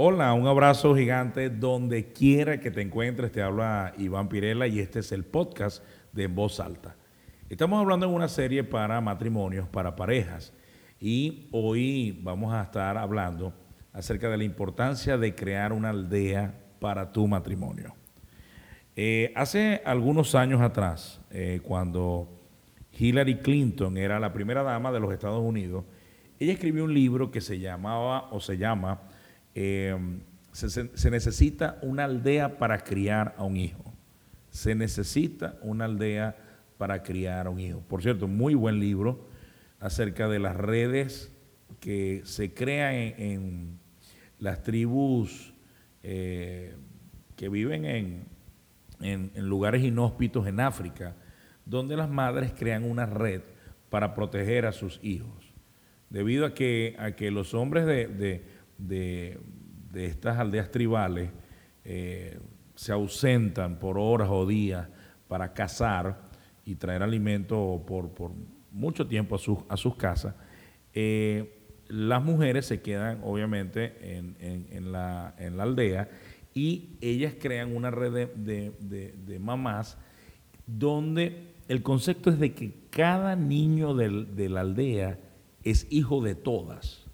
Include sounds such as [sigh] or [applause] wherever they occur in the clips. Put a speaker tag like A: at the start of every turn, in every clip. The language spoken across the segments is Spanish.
A: Hola, un abrazo gigante donde quiera que te encuentres. Te habla Iván Pirela y este es el podcast de En Voz Alta. Estamos hablando en una serie para matrimonios, para parejas. Y hoy vamos a estar hablando acerca de la importancia de crear una aldea para tu matrimonio. Eh, hace algunos años atrás, eh, cuando Hillary Clinton era la primera dama de los Estados Unidos, ella escribió un libro que se llamaba o se llama Em, se, necesita una aldea para criar a un hijo. Se necesita una aldea para criar a un hijo. Por cierto, muy buen libro acerca de las redes que se crean en, las tribus eh, que viven en, en, lugares inhóspitos en África, donde las madres crean una red para proteger a sus hijos. Debido a que, a que los hombres de de, estas aldeas tribales eh, se ausentan por horas o días para cazar y traer alimento por, mucho tiempo a sus, a sus casas, eh, las mujeres se quedan obviamente en, la, aldea y ellas crean una red de, mamás donde el concepto es de que cada niño de la aldea es hijo de todas.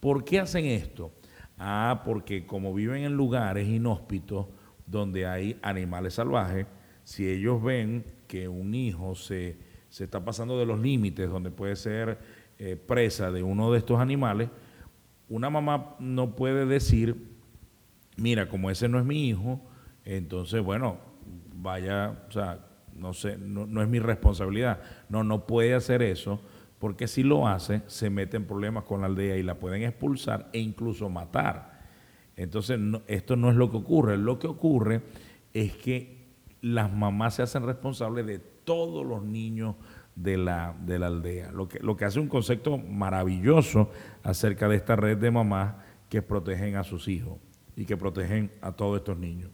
A: ¿Por qué hacen esto? Ah, porque como viven en lugares inhóspitos donde hay animales salvajes, si ellos ven que un hijo se, está pasando de los límites, donde puede ser eh, presa de uno de estos animales, una mamá no puede decir, mira, como ese no es mi hijo, entonces, bueno, vaya, o sea, no sé, no, no es mi responsabilidad. No, no puede hacer eso porque si lo hace, se mete en problemas con la aldea y la pueden expulsar e incluso matar. Entonces, esto no es lo que ocurre. Lo que ocurre es que las mamás se hacen responsables de todos los niños de la, de la aldea. Lo que, lo que hace un concepto maravilloso acerca de esta red de mamás que protegen a sus hijos y que protegen a todos estos niños.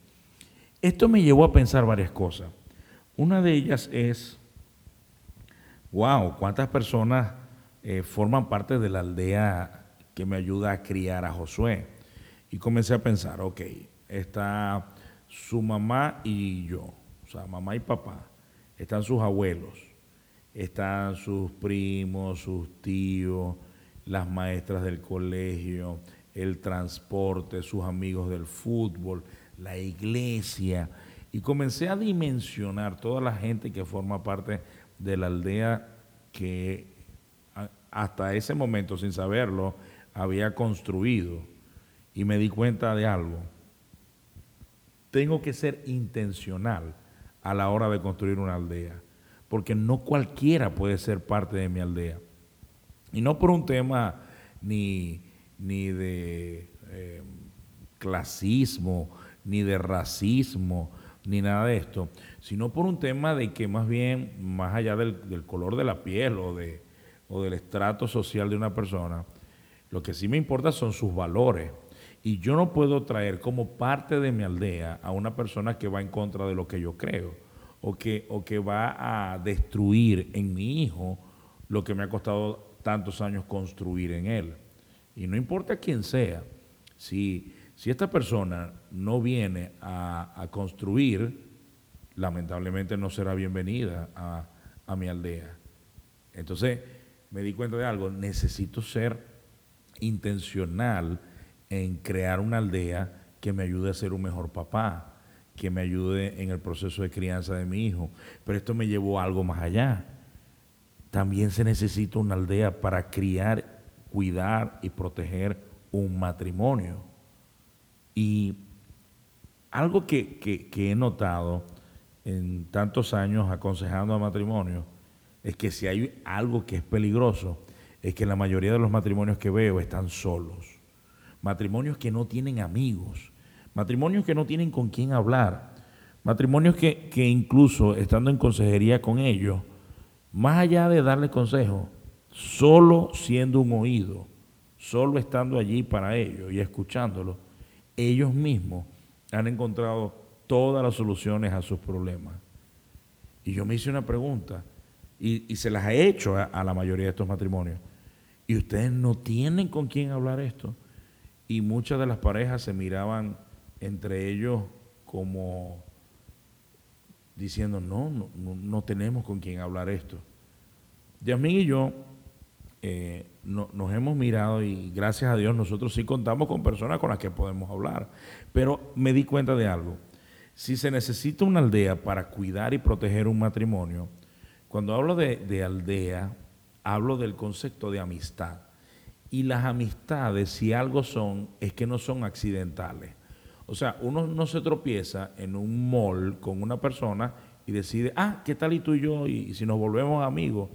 A: Esto me llevó a pensar varias cosas. Una de ellas es wow, ¿cuántas personas eh, forman parte de la aldea que me ayuda a criar a Josué? Y comencé a pensar, ok, está su mamá y yo, o sea, mamá y papá, están sus abuelos, están sus primos, sus tíos, las maestras del colegio, el transporte, sus amigos del fútbol, la iglesia. Y comencé a dimensionar toda la gente que forma parte de la aldea que hasta ese momento, sin saberlo, había construido. Y me di cuenta de algo. Tengo que ser intencional a la hora de construir una aldea, porque no cualquiera puede ser parte de mi aldea. Y no por un tema ni, ni de eh, clasismo, ni de racismo, ni nada de esto, sino por un tema de que más bien, más allá del, color de la piel o, de, o del estrato social de una persona, lo que sí me importa son sus valores. Y yo no puedo traer como parte de mi aldea a una persona que va en contra de lo que yo creo o que, o que va a destruir en mi hijo lo que me ha costado tantos años construir en él. Y no importa quién sea, si si esta persona no viene a, construir, lamentablemente no será bienvenida a, mi aldea. Entonces me di cuenta de algo, necesito ser intencional en crear una aldea que me ayude a ser un mejor papá, que me ayude en el proceso de crianza de mi hijo. Pero esto me llevó algo más allá. También se necesita una aldea para criar, cuidar y proteger un matrimonio. Y algo que, he notado en tantos años aconsejando a matrimonios es que si hay algo que es peligroso, es que la mayoría de los matrimonios que veo están solos. Matrimonios que no tienen amigos, matrimonios que no tienen con quién hablar, matrimonios que, que incluso estando en consejería con ellos, más allá de darle consejo, solo siendo un oído, solo estando allí para ellos y escuchándolo, ellos mismos han encontrado todas las soluciones a sus problemas. Y yo me hice una pregunta, y, se las he hecho a, la mayoría de estos matrimonios, y ustedes no tienen con quién hablar esto. y muchas de las parejas se miraban entre ellos como diciendo, no, no, no tenemos con quién hablar esto. Yasmín y yo eh, nos hemos mirado y gracias a Dios nosotros sí contamos con personas con las que podemos hablar. Pero me di cuenta de algo. Si se necesita una aldea para cuidar y proteger un matrimonio, cuando hablo de, de aldea, hablo del concepto de amistad. Y las amistades, si algo son, es que no son accidentales. O sea, uno no se tropieza en un mall con una persona y decide, ah, ¿qué tal y tú y yo? Y, si nos volvemos amigos.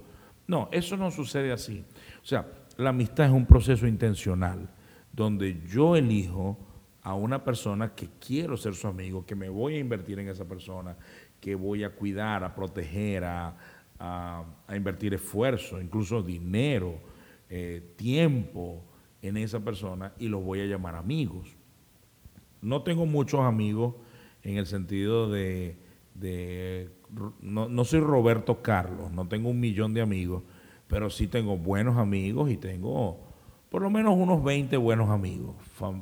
A: No, eso no sucede así. O sea, la amistad es un proceso intencional, donde yo elijo a una persona que quiero ser su amigo, que me voy a invertir en esa persona, que voy a cuidar, a proteger, a, invertir esfuerzo, incluso dinero, eh, tiempo en esa persona y los voy a llamar amigos. No tengo muchos amigos en el sentido de, no, soy Roberto Carlos, no tengo un millón de amigos, pero sí tengo buenos amigos y tengo por lo menos unos 20 buenos amigos,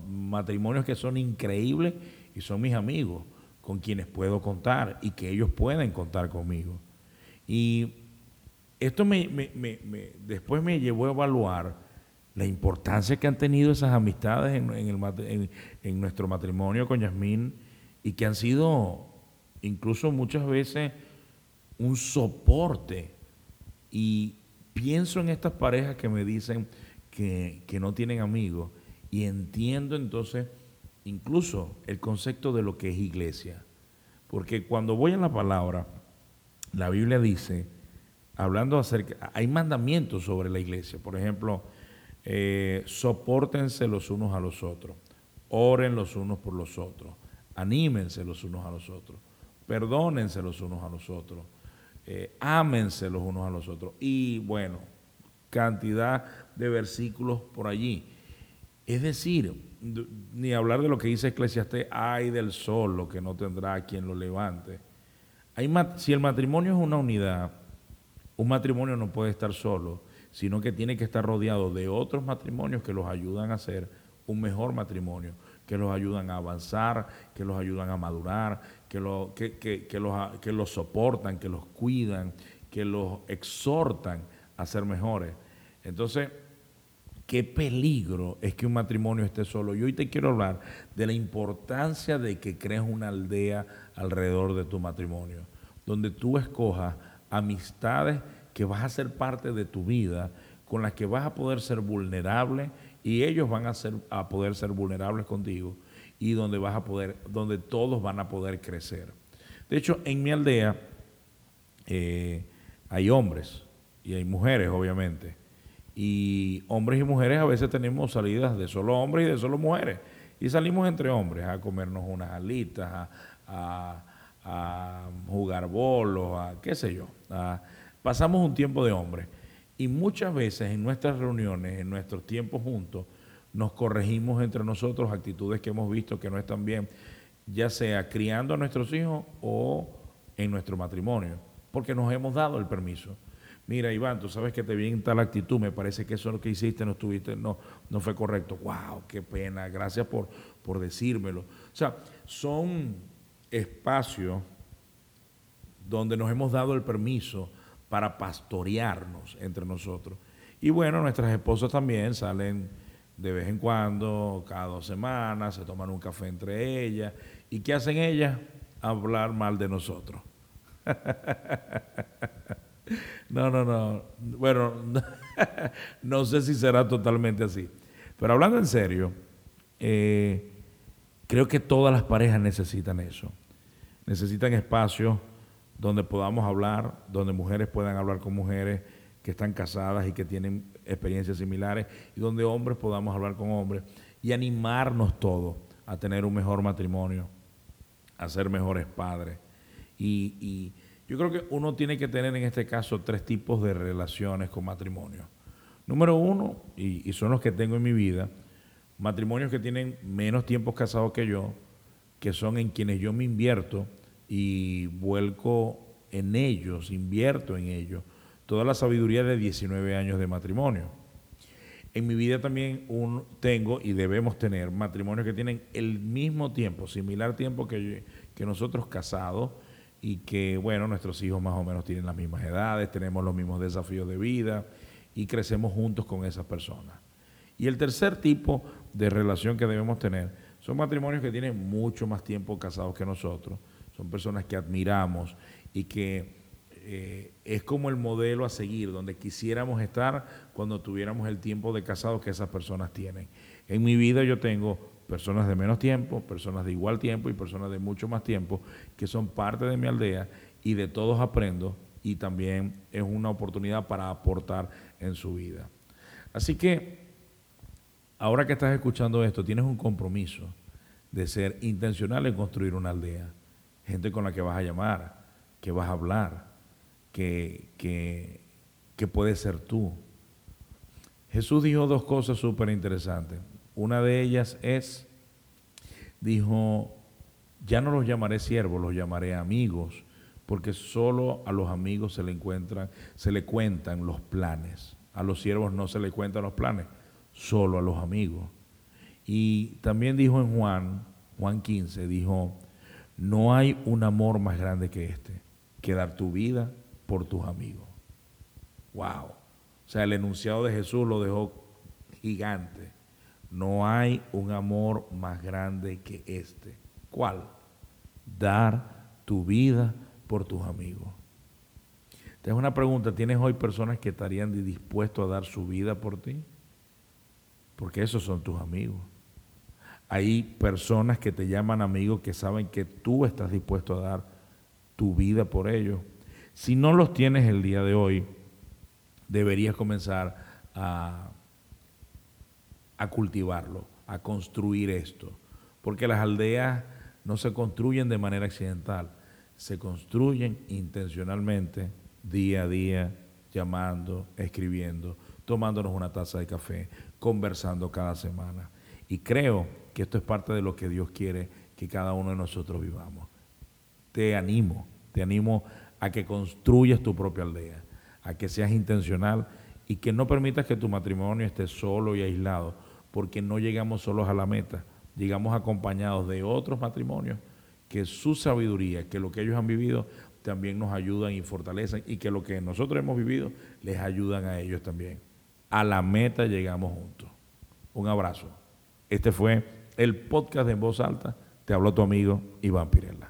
A: matrimonios que son increíbles y son mis amigos, con quienes puedo contar y que ellos pueden contar conmigo. Y esto me, después me llevó a evaluar la importancia que han tenido esas amistades en, nuestro matrimonio con Yasmín y que han sido incluso muchas veces un soporte. Y pienso en estas parejas que me dicen que, que no tienen amigos y entiendo entonces incluso el concepto de lo que es iglesia. Porque cuando voy a la palabra, la Biblia dice, hablando acerca, hay mandamientos sobre la iglesia. Por ejemplo, eh, soportense los unos a los otros, oren los unos por los otros, anímense los unos a los otros, perdónense los unos a los otros, eh, ámense los unos a los otros. Y bueno, cantidad de versículos por allí. Es decir, ni hablar de lo que dice Eclesiastés, ay del sol, lo que no tendrá quien lo levante. Hay, si el matrimonio es una unidad, un matrimonio no puede estar solo sino que tiene que estar rodeado de otros matrimonios que los ayudan a hacer un mejor matrimonio, que los ayudan a avanzar, que los ayudan a madurar, que, lo, que, que, los, que los soportan, que los cuidan, que los exhortan a ser mejores. Entonces, qué peligro es que un matrimonio esté solo. Y hoy te quiero hablar de la importancia de que crees una aldea alrededor de tu matrimonio, donde tú escojas amistades que vas a ser parte de tu vida, con las que vas a poder ser vulnerable y ellos van a, ser, a poder ser vulnerables contigo y donde vas a poder, donde todos van a poder crecer. De hecho, en mi aldea eh, hay hombres y hay mujeres, obviamente. Y hombres y mujeres a veces tenemos salidas de solo hombres y de solo mujeres. Y salimos entre hombres a comernos unas alitas, a, jugar bolos, a qué sé yo, pasamos un tiempo de hombre y muchas veces en nuestras reuniones, en nuestros tiempos juntos, nos corregimos entre nosotros actitudes que hemos visto que no están bien, ya sea criando a nuestros hijos o en nuestro matrimonio, porque nos hemos dado el permiso. Mira, Iván, tú sabes que te vi en tal actitud, me parece que eso lo que hiciste no estuviste, no, no fue correcto. Wow, qué pena, gracias por, por decírmelo. O sea, son espacios donde nos hemos dado el permiso para pastorearnos entre nosotros. Y bueno, nuestras esposas también salen de vez en cuando, cada dos semanas, se toman un café entre ellas. ¿Y qué hacen ellas? Hablar mal de nosotros. [laughs] no, no, no. Bueno, [laughs] no sé si será totalmente así. Pero hablando en serio, eh, creo que todas las parejas necesitan eso. Necesitan espacios donde podamos hablar, donde mujeres puedan hablar con mujeres que están casadas y que tienen experiencias similares, y donde hombres podamos hablar con hombres y animarnos todos a tener un mejor matrimonio, a ser mejores padres. Y, yo creo que uno tiene que tener en este caso tres tipos de relaciones con matrimonio. Número uno, y, y son los que tengo en mi vida, matrimonios que tienen menos tiempos casados que yo, que son en quienes yo me invierto y vuelco en ellos, invierto en ellos, toda la sabiduría de 19 años de matrimonio. En mi vida también tengo y debemos tener matrimonios que tienen el mismo tiempo, similar tiempo que, que nosotros casados y que, bueno, nuestros hijos más o menos tienen las mismas edades, tenemos los mismos desafíos de vida y crecemos juntos con esas personas. Y el tercer tipo de relación que debemos tener son matrimonios que tienen mucho más tiempo casados que nosotros, son personas que admiramos y que eh, es como el modelo a seguir, donde quisiéramos estar cuando tuviéramos el tiempo de casados que esas personas tienen. En mi vida yo tengo personas de menos tiempo, personas de igual tiempo y personas de mucho más tiempo que son parte de mi aldea y de todos aprendo y también es una oportunidad para aportar en su vida. Así que ahora que estás escuchando esto, tienes un compromiso de ser intencional en construir una aldea, gente con la que vas a llamar, que vas a hablar, que, que, puede ser tú. Jesús dijo dos cosas súper interesantes. Una de ellas es, dijo, ya no los llamaré siervos, los llamaré amigos, porque solo a los amigos se le encuentran, se le cuentan los planes. A los siervos no se le cuentan los planes, solo a los amigos. Y también dijo en Juan, Juan 15, dijo, no hay un amor más grande que este, que dar tu vida por tus amigos. Wow. O sea, el enunciado de Jesús lo dejó gigante. No hay un amor más grande que este. ¿Cuál? Dar tu vida por tus amigos. Te una pregunta, ¿tienes hoy personas que estarían dispuestos a dar su vida por ti? Porque esos son tus amigos. Hay personas que te llaman amigos que saben que tú estás dispuesto a dar tu vida por ellos. Si no los tienes el día de hoy, deberías comenzar a, cultivarlo, a construir esto. Porque las aldeas no se construyen de manera accidental, se construyen intencionalmente, día a día, llamando, escribiendo, tomándonos una taza de café, conversando cada semana. Y creo que esto es parte de lo que Dios quiere que cada uno de nosotros vivamos. Te animo, te animo a que construyas tu propia aldea, a que seas intencional y que no permitas que tu matrimonio esté solo y aislado, porque no llegamos solos a la meta, llegamos acompañados de otros matrimonios que su sabiduría, que lo que ellos han vivido, también nos ayudan y fortalecen y que lo que nosotros hemos vivido les ayudan a ellos también. A la meta llegamos juntos. Un abrazo. Este fue el podcast En Voz Alta. Te habló tu amigo Iván Pirella.